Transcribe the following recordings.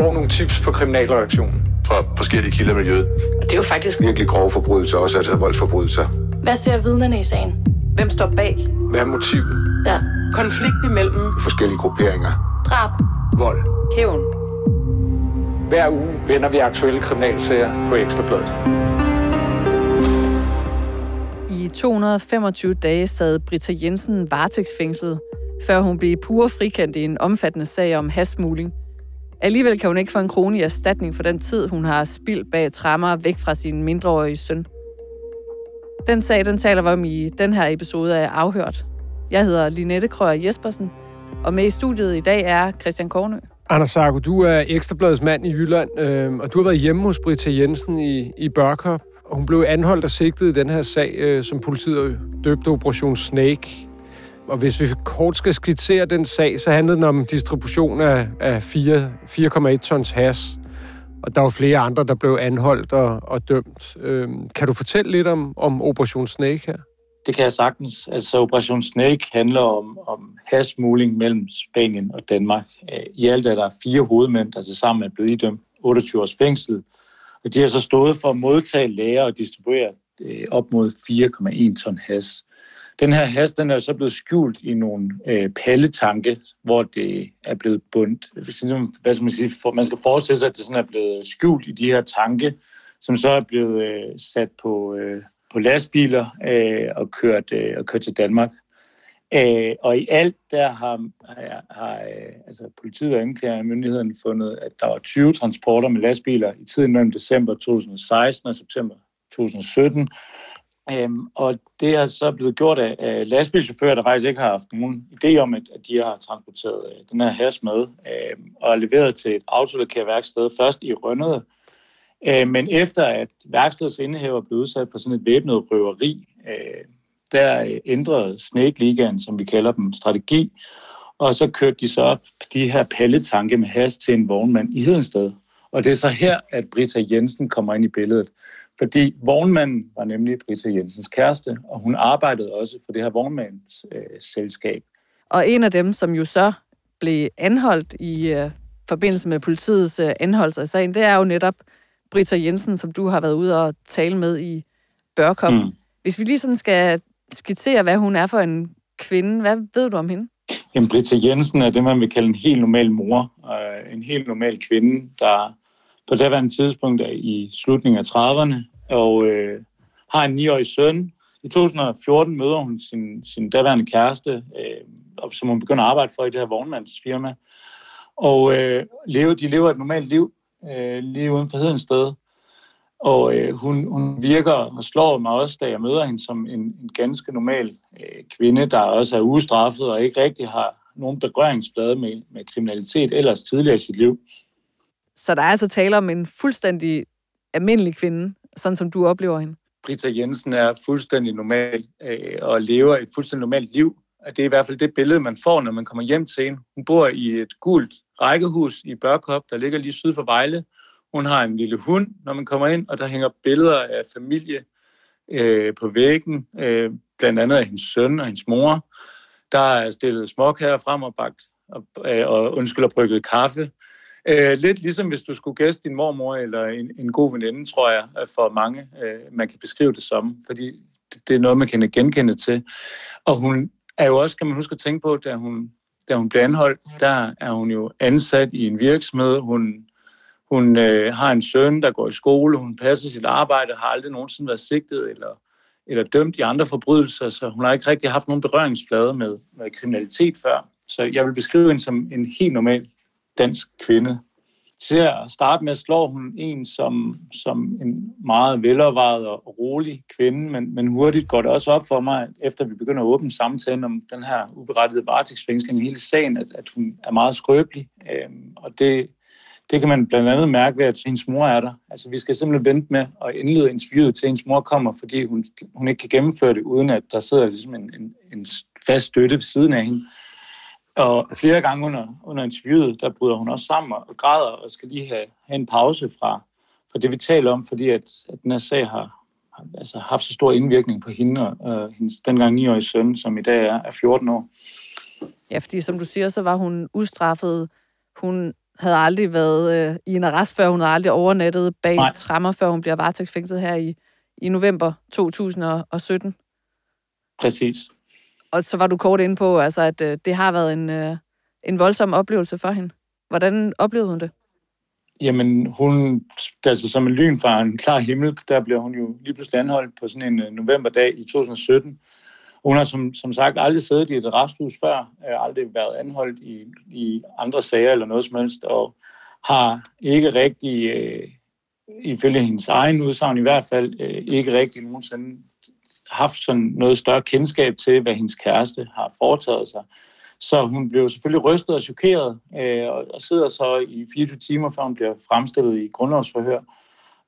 får nogle tips på kriminalreaktionen. Fra forskellige kilder i miljøet. Og det er jo faktisk Virkelig grove forbrydelser, også altså voldsforbrydelser. Hvad ser vidnerne i sagen? Hvem står bag? Hvad er motivet? Ja. Konflikt imellem Forskellige grupperinger. Drab. Vold. Hævn. Hver uge vender vi aktuelle kriminalsager på Ekstrabladet. I 225 dage sad Britta Jensen varetægtsfængslet, før hun blev pure frikendt i en omfattende sag om hasmugling. Alligevel kan hun ikke få en krone i erstatning for den tid, hun har spildt bag trammer væk fra sin mindreårige søn. Den sag, den taler vi om i den her episode af Afhørt. Jeg hedder Linette Krøyer Jespersen, og med i studiet i dag er Christian Kornø. Anders Sarko, du er Ekstrabladets mand i Jylland, øh, og du har været hjemme hos Britta Jensen i, i Børkop. Og hun blev anholdt og sigtet i den her sag, øh, som politiet døbte Operation Snake. Og hvis vi kort skal skitsere den sag, så handlede den om distribution af, af 4 4,1 tons has. Og der var flere andre, der blev anholdt og, og dømt. Øhm, kan du fortælle lidt om, om Operation Snake her? Det kan jeg sagtens. Altså Operation Snake handler om, om hasmugling mellem Spanien og Danmark. Øh, I alt er der fire hovedmænd, der sammen er blevet idømt 28 års fængsel. Og de har så stået for at modtage, lære og distribuere øh, op mod 4,1 ton has. Den her has, den er så blevet skjult i nogle øh, palletanke, hvor det er blevet bundt. Hvad skal man sige? For, man skal forestille sig, at det sådan er blevet skjult i de her tanke, som så er blevet øh, sat på, øh, på lastbiler øh, og, kørt, øh, og kørt til Danmark. Øh, og i alt der har, har, har øh, altså politiet og anklagemyndigheden fundet, at der var 20 transporter med lastbiler i tiden mellem december 2016 og september 2017. Øhm, og det er så blevet gjort af, af lastbilchauffører, der faktisk ikke har haft nogen idé om, at, at de har transporteret øh, den her has med, øhm, og leveret til et autolakerværksted først i Rønnede. Øh, men efter at værkstedets indehaver blev udsat for sådan et væbnet røveri, øh, der øh, ændrede Snake Ligaen, som vi kalder dem, strategi, og så kørte de så op de her palletanke med has til en vognmand i Hedensted. Og det er så her, at Brita Jensen kommer ind i billedet. Fordi vognmanden var nemlig Britta Jensens kæreste, og hun arbejdede også for det her vognmandsselskab. Og en af dem, som jo så blev anholdt i uh, forbindelse med politiets uh, anholdelse af sagen, det er jo netop Britta Jensen, som du har været ude og tale med i Børkop. Mm. Hvis vi lige sådan skal skitsere, hvad hun er for en kvinde, hvad ved du om hende? Jamen, Britta Jensen er det, man vil kalde en helt normal mor. Uh, en helt normal kvinde, der på daværende tidspunkt i slutningen af 30'erne, og øh, har en 9-årig søn. I 2014 møder hun sin, sin daværende kæreste, øh, som hun begynder at arbejde for i det her vognmandsfirma. Og øh, lever, de lever et normalt liv øh, lige uden for Hedens sted. Og øh, hun, hun virker og slår mig også, da jeg møder hende som en, en ganske normal øh, kvinde, der også er ustraffet og ikke rigtig har nogen berøringsflade med, med kriminalitet ellers tidligere i sit liv. Så der er altså tale om en fuldstændig almindelig kvinde, sådan som du oplever hende? Brita Jensen er fuldstændig normal øh, og lever et fuldstændig normalt liv. Det er i hvert fald det billede, man får, når man kommer hjem til hende. Hun bor i et gult rækkehus i Børkop, der ligger lige syd for Vejle. Hun har en lille hund, når man kommer ind, og der hænger billeder af familie øh, på væggen, øh, blandt andet af hendes søn og hendes mor. Der er stillet småkager frem og bagt, og, øh, og undskyld, og brygget kaffe. Øh, lidt ligesom hvis du skulle gæste din mormor eller en, en god veninde, tror jeg, for mange, øh, man kan beskrive det som, fordi det, det er noget, man kan genkende til. Og hun er jo også, kan man huske at tænke på, da hun, da hun blev anholdt, der er hun jo ansat i en virksomhed. Hun, hun øh, har en søn, der går i skole. Hun passer sit arbejde, har aldrig nogensinde været sigtet eller, eller dømt i andre forbrydelser, så hun har ikke rigtig haft nogen berøringsflade med, med kriminalitet før. Så jeg vil beskrive hende som en helt normal dansk kvinde. Til at starte med slår hun en som, som en meget velovervejet og rolig kvinde, men, men hurtigt går det også op for mig, efter vi begynder at åbne samtalen om den her uberettigede varetægtsfængsling i hele sagen, at, at hun er meget skrøbelig. Øhm, og det, det kan man blandt andet mærke ved, at hendes mor er der. Altså, vi skal simpelthen vente med at indlede interviewet til hendes mor kommer, fordi hun, hun ikke kan gennemføre det, uden at der sidder ligesom en, en, en fast støtte ved siden af hende. Og flere gange under, under interviewet, der bryder hun også sammen og græder og skal lige have, have en pause fra, fra det, vi taler om, fordi at, at den her sag har, har altså haft så stor indvirkning på hende og uh, hendes dengang 9-årige søn, som i dag er, er 14 år. Ja, fordi som du siger, så var hun ustraffet. Hun havde aldrig været øh, i en arrest før. Hun havde aldrig overnattet bag Nej. trammer, før hun bliver varetægtsfængslet her i, i november 2017. Præcis. Og så var du kort inde på, altså, at øh, det har været en, øh, en voldsom oplevelse for hende. Hvordan oplevede hun det? Jamen, hun, altså som en lyn fra en klar himmel, der blev hun jo lige pludselig anholdt på sådan en øh, novemberdag i 2017. Hun har som, som sagt aldrig siddet i et resthus før, øh, aldrig været anholdt i, i andre sager eller noget som helst, og har ikke rigtig, øh, ifølge hendes egen udsagn i hvert fald, øh, ikke rigtig nogensinde haft sådan noget større kendskab til, hvad hendes kæreste har foretaget sig. Så hun blev selvfølgelig rystet og chokeret, øh, og, sidder så i 24 timer, før hun bliver fremstillet i grundlovsforhør,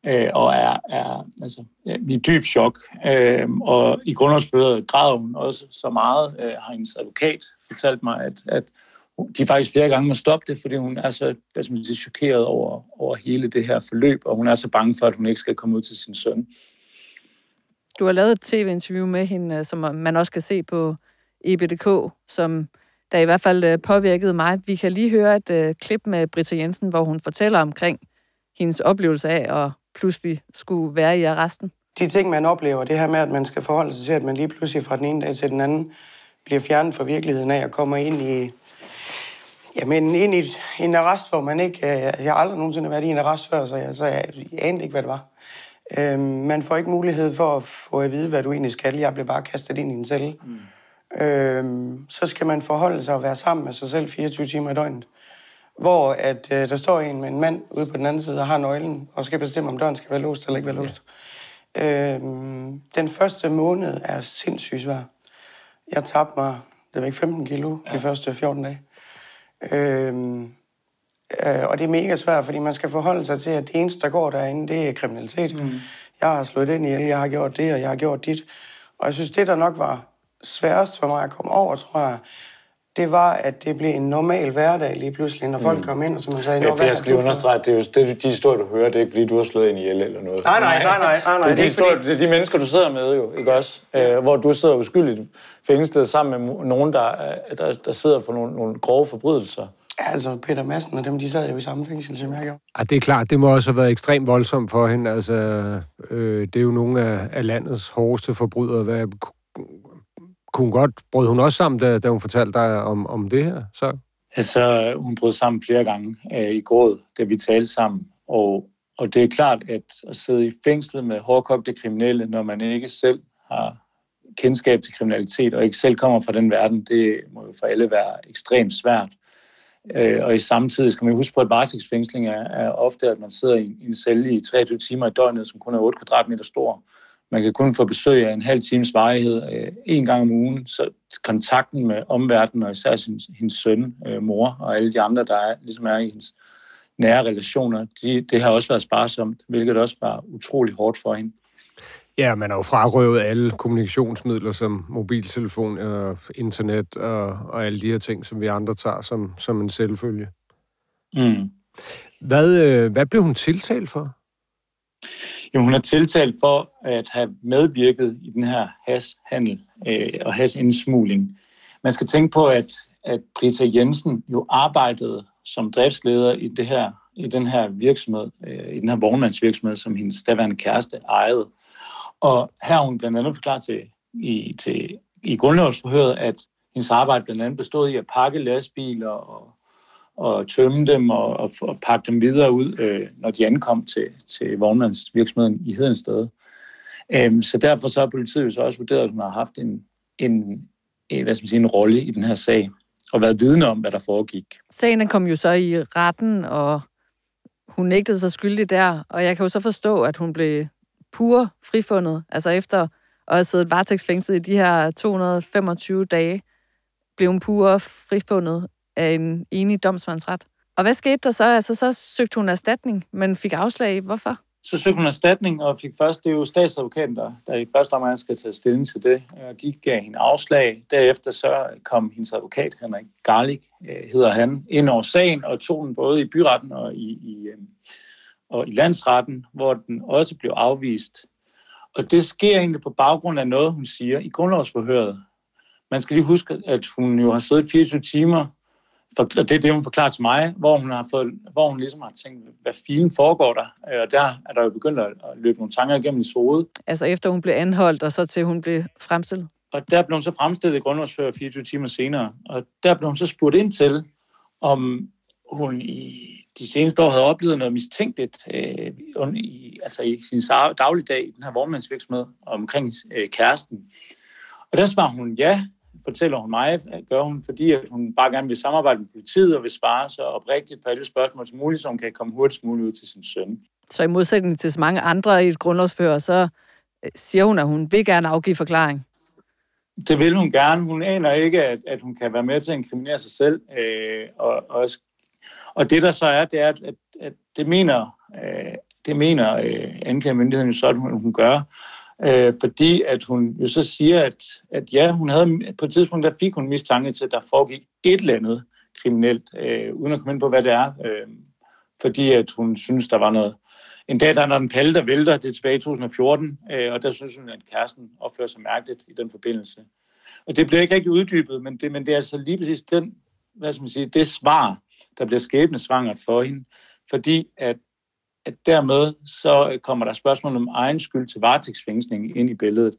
øh, og er, er altså, ja, i dyb chok. Øh, og i grundlovsforhøret græder hun også så meget, øh, har hendes advokat fortalt mig, at, at de faktisk flere gange må stoppe det, fordi hun er så hvad skal man sige, chokeret over, over hele det her forløb, og hun er så bange for, at hun ikke skal komme ud til sin søn. Du har lavet et tv-interview med hende, øh, som man også kan se på EBDK, som der i hvert fald øh, påvirkede mig. Vi kan lige høre et uh, klip med Britta Jensen, hvor hun fortæller omkring hendes oplevelse af at pludselig skulle være i arresten. De ting, man oplever, det her med, at man skal forholde sig til, at man lige pludselig fra den ene dag til den anden bliver fjernet fra virkeligheden af og kommer ind i, jamen, ind i en arrest, hvor man ikke... Øh, jeg har aldrig nogensinde været i en arrest før, så jeg, så jeg, jeg anede ikke, hvad det var. Øhm, man får ikke mulighed for at få at vide, hvad du egentlig skal. Jeg bliver bare kastet ind i en celle. Mm. Øhm, så skal man forholde sig og være sammen med sig selv 24 timer i døgnet. Hvor at, øh, der står en med en mand ude på den anden side og har nøglen, og skal bestemme, om døren skal være låst eller ikke være låst. Øhm, den første måned er sindssygt svær. Jeg tabte mig, det var ikke 15 kilo ja. de første 14 dage. Øh, og det er mega svært, fordi man skal forholde sig til, at det eneste, der går derinde, det er kriminalitet. Mm. Jeg har slået den ihjel, jeg har gjort det, og jeg har gjort dit. Og jeg synes, det, der nok var sværest for mig at komme over, tror jeg, det var, at det blev en normal hverdag lige pludselig, når folk kom ind, og så man sagde, Ja, "Nå, for jeg skal lige understrege, at det er jo det, de historier, du hører, det er ikke fordi, du har slået en ihjel eller noget. Nej, nej, nej, nej, nej, nej. Det er, de Det er historier, fordi- det er de mennesker, du sidder med jo, ikke også? Øh, hvor du sidder uskyldigt fængslet sammen med nogen, der, er- der, der sidder for nogle, nogle grove forbrydelser. Ja, altså Peter Madsen og dem, de sad jo i samme fængsel, som jeg gjorde. Ej, det er klart, det må også have været ekstremt voldsomt for hende. Altså, øh, det er jo nogle af, af landets hårdeste forbrydere. Hvad, kunne hun godt, brød hun også sammen, da, da hun fortalte dig om, om det her? Så? Altså, hun brød sammen flere gange øh, i gråd, da vi talte sammen. Og, og det er klart, at at sidde i fængslet med hårdkogte kriminelle, når man ikke selv har kendskab til kriminalitet, og ikke selv kommer fra den verden, det må jo for alle være ekstremt svært. Øh, og i samtidig skal man huske på, at varetægtsfængsling er, er ofte, at man sidder i, i en celle i 23 timer i døgnet, som kun er 8 kvadratmeter stor. Man kan kun få besøg af en halv times varighed øh, en gang om ugen, så kontakten med omverdenen, og især sin, hendes søn, øh, mor og alle de andre, der er, ligesom er i hendes nære relationer, de, det har også været sparsomt, hvilket også var utrolig hårdt for hende. Ja, man har jo frarøvet alle kommunikationsmidler som mobiltelefon og internet og, og alle de her ting, som vi andre tager som, som en selvfølge. Mm. Hvad, øh, hvad blev hun tiltalt for? Jamen, hun er tiltalt for at have medvirket i den her hashandel øh, og hasindsmugling. Man skal tænke på, at, at Brita Jensen jo arbejdede som driftsleder i, det her, i den her virksomhed, øh, i den her vognmandsvirksomhed, som hendes daværende kæreste ejede. Og her har hun blandt andet forklaret til, i, til, i grundlovsforhøret, at hendes arbejde blandt andet bestod i at pakke lastbiler og, og tømme dem og, og, og pakke dem videre ud, øh, når de ankom til, til vognmandsvirksomheden i Hedensted. Øhm, så derfor så har politiet jo så også vurderet, at hun har haft en, en, en, hvad skal man sige, en rolle i den her sag, og været vidne om, hvad der foregik. Sagen den kom jo så i retten, og hun nægtede sig skyldig der, og jeg kan jo så forstå, at hun blev pur frifundet, altså efter at have siddet varetægtsfængslet i de her 225 dage, blev hun pur frifundet af en enig domsmandsret. Og hvad skete der så? Altså, så søgte hun erstatning, men fik afslag. Hvorfor? Så søgte hun erstatning og fik først, det er jo statsadvokaten, der, der i første omgang skal tage stilling til det, og de gav hende afslag. Derefter så kom hendes advokat, Henrik Garlik, øh, hedder han, ind over sagen og tog den både i byretten og i, i, øh, og i landsretten, hvor den også blev afvist. Og det sker egentlig på baggrund af noget, hun siger i grundlovsforhøret. Man skal lige huske, at hun jo har siddet 24 timer og det er det, hun forklarer til mig, hvor hun har fået, hvor hun ligesom har tænkt, hvad filen foregår der? Og der er der jo begyndt at, løbe nogle tanker igennem i hoved. Altså efter hun blev anholdt, og så til hun blev fremstillet? Og der blev hun så fremstillet i grundlovsfører 24 timer senere. Og der blev hun så spurgt ind til, om hun i de seneste år havde oplevet noget mistænkeligt øh, i, altså i sin dagligdag i den her vognmandsvirksomhed omkring øh, kæresten. Og der svarer hun ja, fortæller hun mig, gør hun, fordi at hun bare gerne vil samarbejde med politiet og vil svare så oprigtigt på alle spørgsmål som muligt, så hun kan komme hurtigst muligt ud til sin søn. Så i modsætning til så mange andre i et grundlovsfører, så øh, siger hun, at hun vil gerne afgive forklaring. Det vil hun gerne. Hun aner ikke, at, at hun kan være med til at inkriminere sig selv. Øh, og, og, og det der så er, det er, at, at, at det mener, øh, det mener øh, anklagemyndigheden jo så, at hun, hun gør øh, fordi at hun jo så siger, at, at ja, hun havde, på et tidspunkt der fik hun mistanke til, at der foregik et eller andet kriminelt, øh, uden at komme ind på, hvad det er, øh, fordi at hun synes, der var noget. En dag, der er en palle, der vælter, det er tilbage i 2014, øh, og der synes hun, at kæresten opfører sig mærkeligt i den forbindelse. Og det bliver ikke rigtig uddybet, men det, men det er altså lige præcis den, hvad skal man sige, det svar, der bliver skæbnesvangert for hende, fordi at at dermed så kommer der spørgsmål om egen skyld til varetægtsfængsling ind i billedet.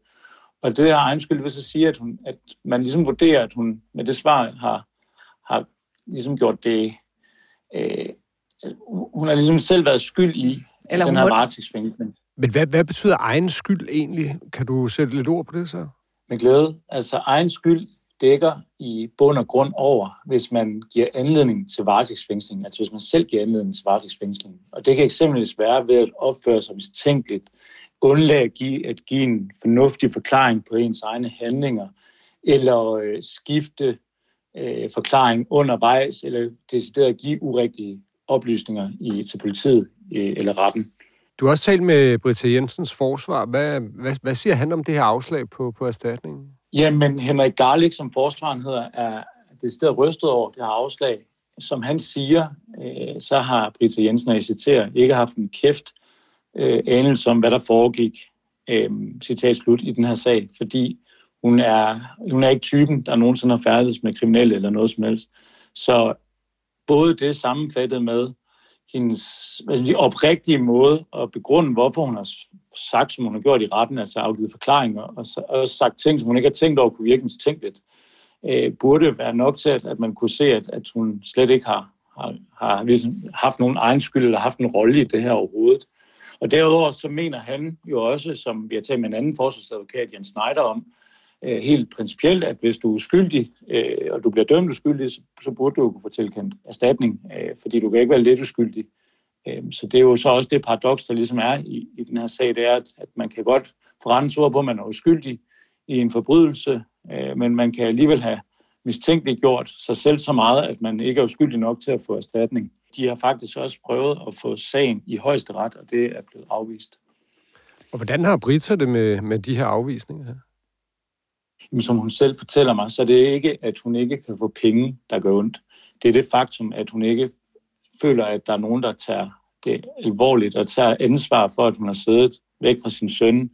Og det her egen skyld vil så sige, at, hun, at man ligesom vurderer, at hun med det svar har, har ligesom gjort det... Øh, hun har ligesom selv været skyld i Eller den her må... varetægtsfængsling. Men hvad, hvad betyder egen skyld egentlig? Kan du sætte lidt ord på det så? Med glæde. Altså egen skyld dækker i bund og grund over, hvis man giver anledning til varetægtsfængsling, altså hvis man selv giver anledning til varetægtsfængsling. Og det kan eksempelvis være ved at opføre sig mistænkeligt, undlade at give, at give en fornuftig forklaring på ens egne handlinger, eller øh, skifte øh, forklaring undervejs, eller decideret at give urigtige oplysninger i, til politiet øh, eller retten. Du har også talt med Britta Jensens forsvar. Hvad, hvad, hvad siger han om det her afslag på, på erstatningen? Jamen, Henrik Garlik, som forsvaren hedder, er decideret rystet over det her afslag. Som han siger, øh, så har Brita Jensen, og jeg citerer, ikke haft en kæft øh, anelse om, hvad der foregik, øh, citat slut, i den her sag, fordi hun er, hun er ikke typen, der nogensinde har færdes med kriminelle eller noget som helst. Så både det sammenfattet med hendes hvad sige, oprigtige måde at begrunde, hvorfor hun har sagt, som hun har gjort i retten, altså afgivet forklaringer, og også sagt ting, som hun ikke har tænkt over, kunne virke mistænkeligt, øh, burde være nok til, at, at man kunne se, at, at hun slet ikke har, har, har ligesom haft nogen egen skyld eller haft en rolle i det her overhovedet. Og derudover så mener han jo også, som vi har talt med en anden forsvarsadvokat, Jens Schneider, om, øh, helt principielt, at hvis du er uskyldig, øh, og du bliver dømt uskyldig, så, så burde du kunne få tilkendt erstatning, øh, fordi du kan ikke være lidt uskyldig. Øh, så det er jo så også det paradoks, der ligesom er i, i den her sag, det er, at, at man kan godt forrende ord på, at man er uskyldig i en forbrydelse, øh, men man kan alligevel have mistænkeligt gjort sig selv så meget, at man ikke er uskyldig nok til at få erstatning. De har faktisk også prøvet at få sagen i højeste ret, og det er blevet afvist. Og hvordan har Britta det med, med de her afvisninger her? Jamen, som hun selv fortæller mig, så er det ikke, at hun ikke kan få penge, der gør ondt. Det er det faktum, at hun ikke føler, at der er nogen, der tager det alvorligt og tager ansvar for, at hun har siddet væk fra sin søn.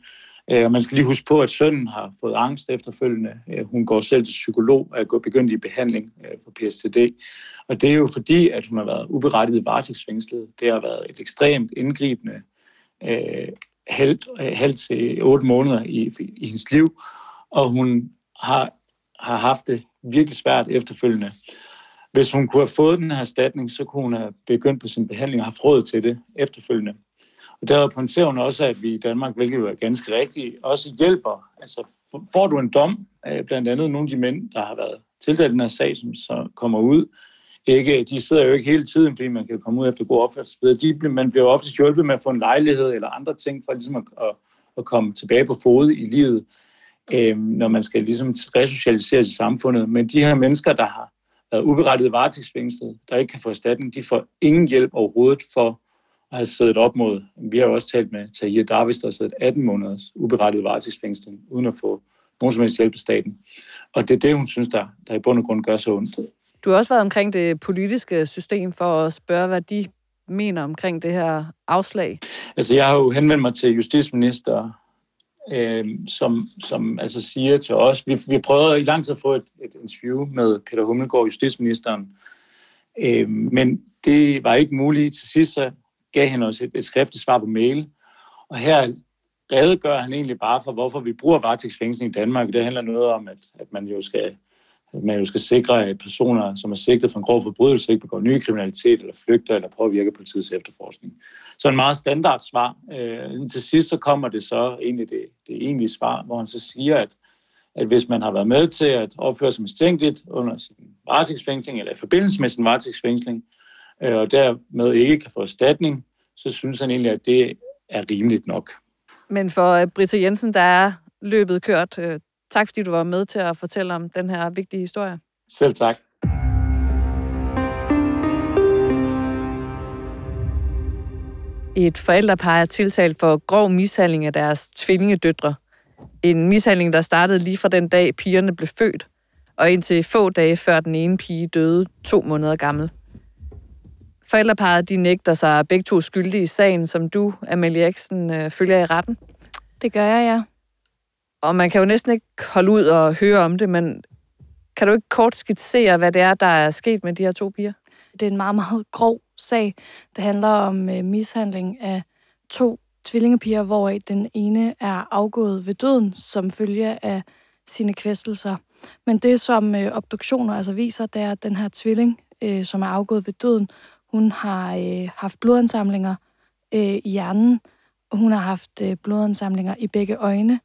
Øh, og man skal lige huske på, at sønnen har fået angst efterfølgende. Øh, hun går selv til psykolog og er begyndt i behandling øh, på for PSTD. Og det er jo fordi, at hun har været uberettiget varetægtsfængslet. Det har været et ekstremt indgribende halvt, halvt til otte måneder i, i hendes liv og hun har, har haft det virkelig svært efterfølgende. Hvis hun kunne have fået den her erstatning, så kunne hun have begyndt på sin behandling og haft råd til det efterfølgende. Og der pointerer hun også, at vi i Danmark, hvilket jo er ganske rigtigt, også hjælper. Altså, får du en dom, øh, blandt andet nogle af de mænd, der har været tildelt den her sag, som så kommer ud, ikke, de sidder jo ikke hele tiden, fordi man kan komme ud efter god opførsel. De, man bliver jo ofte hjulpet med at få en lejlighed eller andre ting, for ligesom at, at, at komme tilbage på fod i livet øh, når man skal ligesom resocialiseres i samfundet. Men de her mennesker, der har været uberettiget varetægtsfængslet, der ikke kan få erstatning, de får ingen hjælp overhovedet for at have siddet op mod. Vi har jo også talt med Tahir Davis, der har siddet 18 måneders uberettiget varetægtsfængsling, uden at få nogen som helst hjælp af staten. Og det er det, hun synes, der, der i bund og grund gør så ondt. Du har også været omkring det politiske system for at spørge, hvad de mener omkring det her afslag. Altså, jeg har jo henvendt mig til justitsminister øh, som, som altså siger til os, vi, vi prøvede i lang tid at få et, et interview med Peter Hummelgaard, justitsministeren, Øh, men det var ikke muligt. Til sidst så gav han os et, et skriftligt svar på mail, og her redegør han egentlig bare for, hvorfor vi bruger varetægtsfængsling i Danmark. Det handler noget om, at, at man jo skal man jo skal sikre, at personer, som er sigtet for en grov forbrydelse, ikke begår ny kriminalitet eller flygter eller påvirker politiets efterforskning. Så en meget standard svar. Øh, til sidst så kommer det så egentlig det, det egentlige svar, hvor han så siger, at, at hvis man har været med til at opføre sig mistænkeligt under sin varetægtsfængsling eller i forbindelse med sin varetægtsfængsling, øh, og dermed ikke kan få erstatning, så synes han egentlig, at det er rimeligt nok. Men for øh, Britta Jensen, der er løbet kørt. Øh, Tak fordi du var med til at fortælle om den her vigtige historie. Selv tak. Et forældrepar er tiltalt for grov mishandling af deres tvillingedøtre. En mishandling, der startede lige fra den dag, pigerne blev født, og indtil få dage før den ene pige døde to måneder gammel. Forældreparet de nægter sig begge to skyldige i sagen, som du, Amelie Eksen, øh, følger i retten. Det gør jeg, ja. Og man kan jo næsten ikke holde ud og høre om det, men kan du ikke kort skitsere, hvad det er, der er sket med de her to piger? Det er en meget, meget grov sag. Det handler om øh, mishandling af to tvillingepiger, hvor den ene er afgået ved døden som følge af sine kvæstelser. Men det, som øh, obduktioner altså viser, det er, at den her tvilling, øh, som er afgået ved døden, hun har øh, haft blodansamlinger øh, i hjernen, og hun har haft øh, blodansamlinger i begge øjne,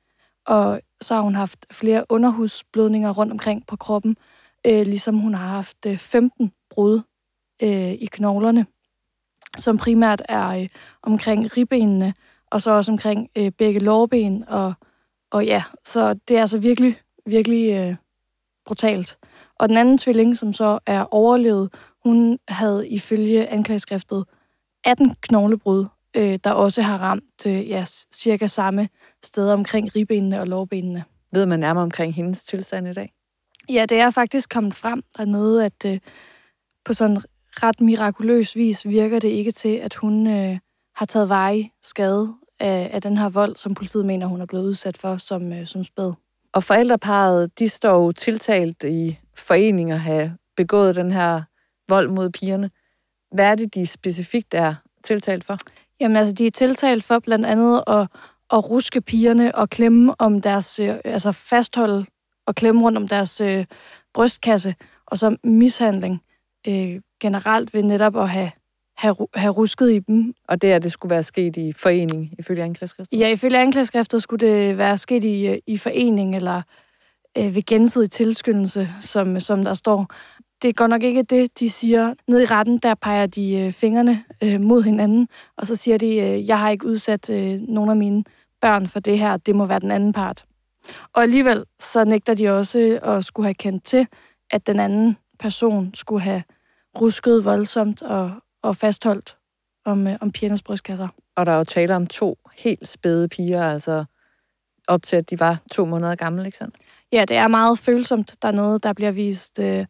og så har hun haft flere underhusblødninger rundt omkring på kroppen, øh, ligesom hun har haft øh, 15 brud øh, i knoglerne, som primært er øh, omkring ribbenene, og så også omkring øh, begge lårben, og, og ja, så det er altså virkelig, virkelig øh, brutalt. Og den anden tvilling, som så er overlevet, hun havde ifølge anklageskriftet 18 knoglebrud, øh, der også har ramt øh, ja, cirka samme steder omkring ribbenene og lårbenene. Ved man nærmere omkring hendes tilstand i dag? Ja, det er faktisk kommet frem dernede, at øh, på sådan ret mirakuløs vis virker det ikke til, at hun øh, har taget vej skade af, af den her vold, som politiet mener, hun er blevet udsat for som, øh, som spæd. Og forældreparet, de står jo tiltalt i foreninger have begået den her vold mod pigerne. Hvad er det, de specifikt er tiltalt for? Jamen altså, de er tiltalt for blandt andet at, at ruske pigerne og klemme om deres, øh, altså fastholde og klemme rundt om deres øh, brystkasse, og så mishandling øh, generelt ved netop at have, have, have rusket i dem. Og det er, det skulle være sket i forening, ifølge anklageskriftet? Ja, ifølge anklageskriftet skulle det være sket i, øh, i forening, eller øh, ved gensidig tilskyndelse, som, som der står det godt nok ikke det, de siger. Nede i retten, der peger de øh, fingrene øh, mod hinanden, og så siger de, øh, jeg har ikke udsat øh, nogen af mine børn for det her, det må være den anden part. Og alligevel så nægter de også at skulle have kendt til, at den anden person skulle have rusket voldsomt og, og fastholdt om, øh, om pigernes brystkasser. Og der er jo tale om to helt spæde piger, altså op til, at de var to måneder gamle, ikke sandt? Ja, det er meget følsomt dernede. Der bliver vist øh,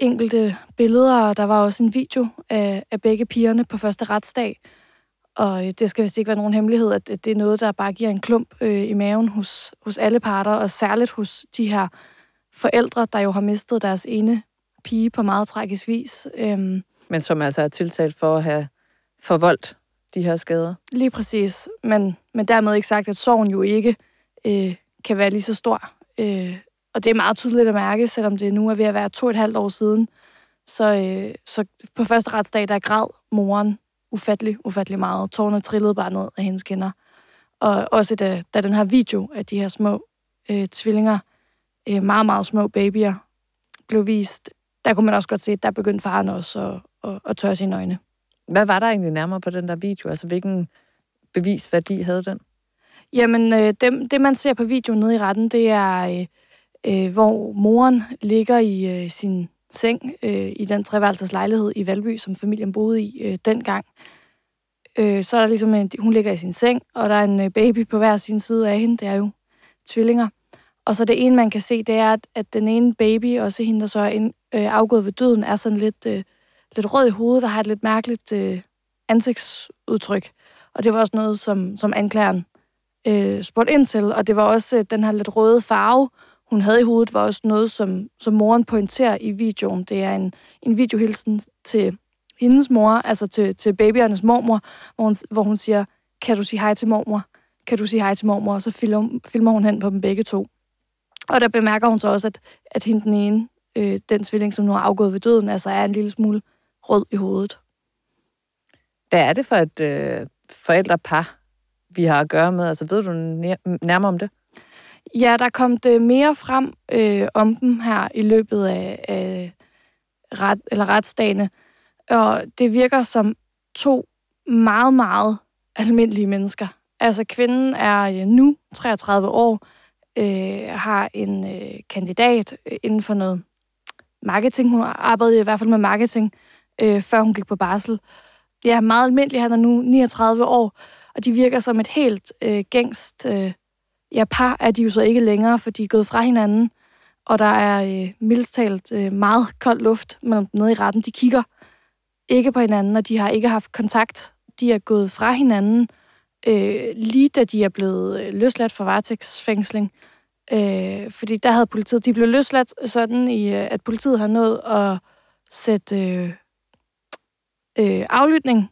enkelte billeder, og der var også en video af, af begge pigerne på første retsdag. Og øh, det skal vist ikke være nogen hemmelighed, at det er noget, der bare giver en klump øh, i maven hos, hos alle parter, og særligt hos de her forældre, der jo har mistet deres ene pige på meget tragisk vis. Øhm, Men som altså er tiltalt for at have forvoldt de her skader. Lige præcis. Men, men dermed ikke sagt, at sorgen jo ikke øh, kan være lige så stor. Øh, og det er meget tydeligt at mærke, selvom det nu er ved at være to og et halvt år siden. Så, øh, så på første retsdag, der græd moren ufattelig, ufattelig meget. Tårne trillede bare ned af hendes kinder. Og også da, da den her video af de her små øh, tvillinger, øh, meget, meget små babyer, blev vist, der kunne man også godt se, at der begyndte faren også at, at, at tørre sine øjne. Hvad var der egentlig nærmere på den der video? Altså, hvilken bevisværdi havde den? Jamen, øh, det, det man ser på videoen nede i retten, det er, øh, øh, hvor moren ligger i øh, sin seng øh, i den treværelses lejlighed i Valby, som familien boede i øh, dengang. Øh, så er der ligesom en, hun ligger i sin seng, og der er en øh, baby på hver sin side af hende. Det er jo tvillinger. Og så det ene, man kan se, det er, at, at den ene baby, også hende, der så er ind, øh, afgået ved døden, er sådan lidt, øh, lidt rød i hovedet, der har et lidt mærkeligt øh, ansigtsudtryk. Og det var også noget, som, som anklageren øh, spurgte ind til, og det var også øh, den her lidt røde farve, hun havde i hovedet, var også noget, som, som moren pointerer i videoen. Det er en, en videohilsen til hendes mor, altså til, til babyernes mormor, hvor hun, hvor hun siger, kan du sige hej til mormor? Kan du sige hej til mormor? Og så filmer, filmer hun hen på dem begge to. Og der bemærker hun så også, at, at hende den ene, øh, den tvilling, som nu er afgået ved døden, altså er en lille smule rød i hovedet. Hvad er det for et øh, forældrepar, vi har at gøre med? Altså, ved du nærmere om det? Ja, der kom det mere frem øh, om dem her i løbet af, af ret, eller retsdagene. Og det virker som to meget, meget almindelige mennesker. Altså, kvinden er øh, nu 33 år, øh, har en øh, kandidat øh, inden for noget marketing. Hun arbejdede i hvert fald med marketing, øh, før hun gik på barsel. Det er meget almindeligt. Han er nu 39 år, og de virker som et helt øh, gængst øh, ja, par er de jo så ikke længere, for de er gået fra hinanden, og der er øh, mildt talt øh, meget kold luft mellem dem nede i retten. De kigger ikke på hinanden, og de har ikke haft kontakt. De er gået fra hinanden, øh, lige da de er blevet øh, løsladt fra varetægtsfængsling. Øh, fordi der havde politiet, de blev løsladt sådan, i, øh, at politiet har nået at sætte øh, øh, aflytning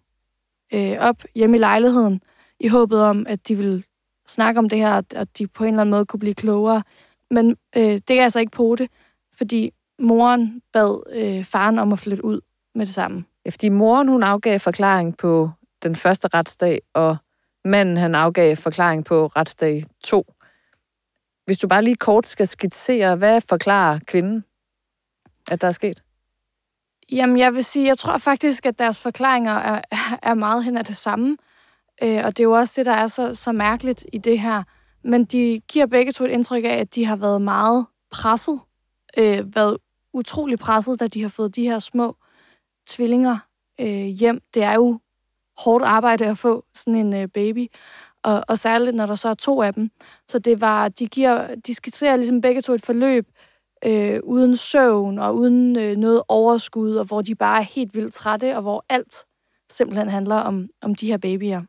øh, op hjemme i lejligheden, i håbet om, at de ville snakke om det her, at de på en eller anden måde kunne blive klogere. Men øh, det er altså ikke på det, fordi moren bad øh, faren om at flytte ud med det samme. Ja, fordi moren hun afgav forklaring på den første retsdag, og manden han afgav forklaring på retsdag 2. Hvis du bare lige kort skal skitsere, hvad forklarer kvinden, at der er sket? Jamen, jeg vil sige, jeg tror faktisk, at deres forklaringer er, er meget hen af det samme. Øh, og det er jo også det, der er så, så mærkeligt i det her. Men de giver begge to et indtryk af, at de har været meget presset. Øh, været utrolig presset, da de har fået de her små tvillinger øh, hjem. Det er jo hårdt arbejde at få sådan en øh, baby. Og, og særligt, når der så er to af dem. Så det var, de, giver, de skitserer ligesom begge to et forløb, øh, uden søvn og uden øh, noget overskud, og hvor de bare er helt vildt trætte, og hvor alt simpelthen handler om, om de her babyer.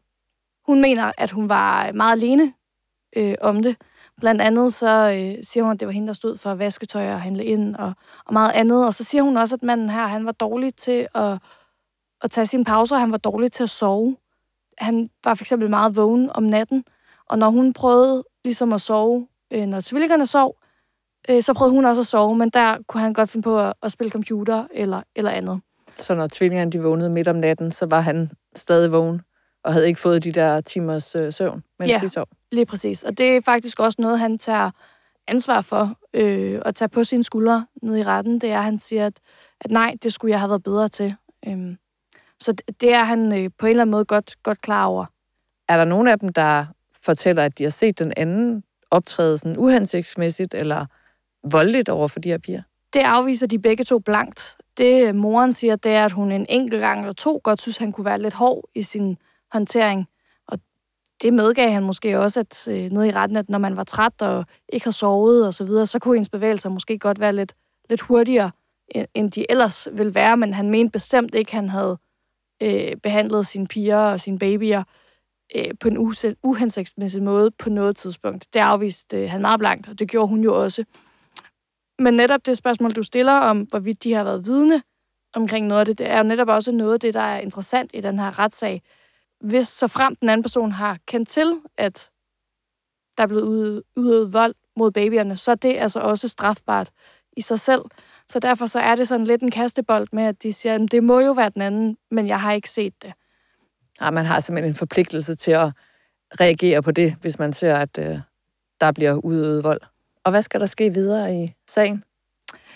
Hun mener, at hun var meget alene øh, om det. Blandt andet så øh, siger hun, at det var hende, der stod for vasketøj og handle ind og, og meget andet. Og så siger hun også, at manden her, han var dårlig til at, at tage sine pauser, han var dårlig til at sove. Han var for eksempel meget vågen om natten, og når hun prøvede ligesom at sove, øh, når tvillingerne sov, øh, så prøvede hun også at sove, men der kunne han godt finde på at, at spille computer eller, eller andet. Så når tvillingerne de vågnede midt om natten, så var han stadig vågen? Og havde ikke fået de der timers øh, søvn, mens ja, de sov. lige præcis. Og det er faktisk også noget, han tager ansvar for øh, at tage på sine skuldre ned i retten. Det er, at han siger, at, at nej, det skulle jeg have været bedre til. Øhm, så det, det er han øh, på en eller anden måde godt, godt klar over. Er der nogen af dem, der fortæller, at de har set den anden optræde sådan uhensigtsmæssigt eller voldeligt over for de her piger? Det afviser de begge to blankt. Det moren siger, det er, at hun en enkelt gang eller to godt synes, han kunne være lidt hård i sin håndtering. Og det medgav han måske også, at øh, nede i retten, at når man var træt og ikke har sovet og så videre, så kunne ens bevægelser måske godt være lidt, lidt hurtigere, end de ellers ville være, men han mente bestemt ikke, at han havde øh, behandlet sine piger og sine babyer øh, på en uhensigtsmæssig måde på noget tidspunkt. Det afviste øh, han meget blankt, og det gjorde hun jo også. Men netop det spørgsmål, du stiller om, hvorvidt de har været vidne omkring noget af det, det er jo netop også noget af det, der er interessant i den her retssag hvis så frem den anden person har kendt til, at der er blevet udøvet vold mod babyerne, så er det altså også strafbart i sig selv. Så derfor så er det sådan lidt en kastebold med, at de siger, at det må jo være den anden, men jeg har ikke set det. Ja, man har simpelthen en forpligtelse til at reagere på det, hvis man ser, at øh, der bliver udøvet vold. Og hvad skal der ske videre i sagen?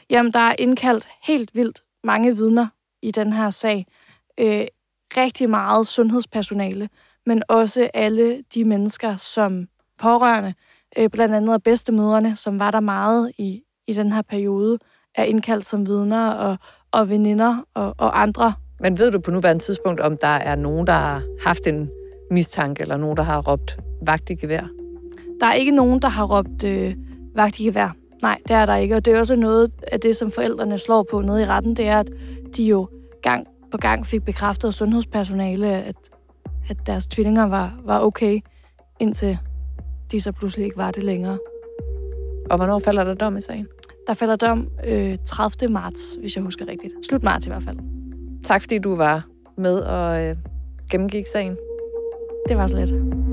Jamen, der er indkaldt helt vildt mange vidner i den her sag. Øh, rigtig meget sundhedspersonale, men også alle de mennesker, som pårørende, øh, blandt andet bedstemødrene, som var der meget i, i den her periode, er indkaldt som vidner og, og veninder og, og andre. Men ved du på nuværende tidspunkt, om der er nogen, der har haft en mistanke, eller nogen, der har råbt vagt i gevær? Der er ikke nogen, der har råbt øh, vagt i gevær. Nej, det er der ikke. Og det er også noget af det, som forældrene slår på nede i retten, det er, at de jo gang på gang fik bekræftet af sundhedspersonale, at, at deres tvillinger var, var okay, indtil de så pludselig ikke var det længere. Og hvornår falder der dom i sagen? Der falder dom øh, 30. marts, hvis jeg husker rigtigt. Slut marts i hvert fald. Tak fordi du var med og øh, gennemgik sagen. Det var så let.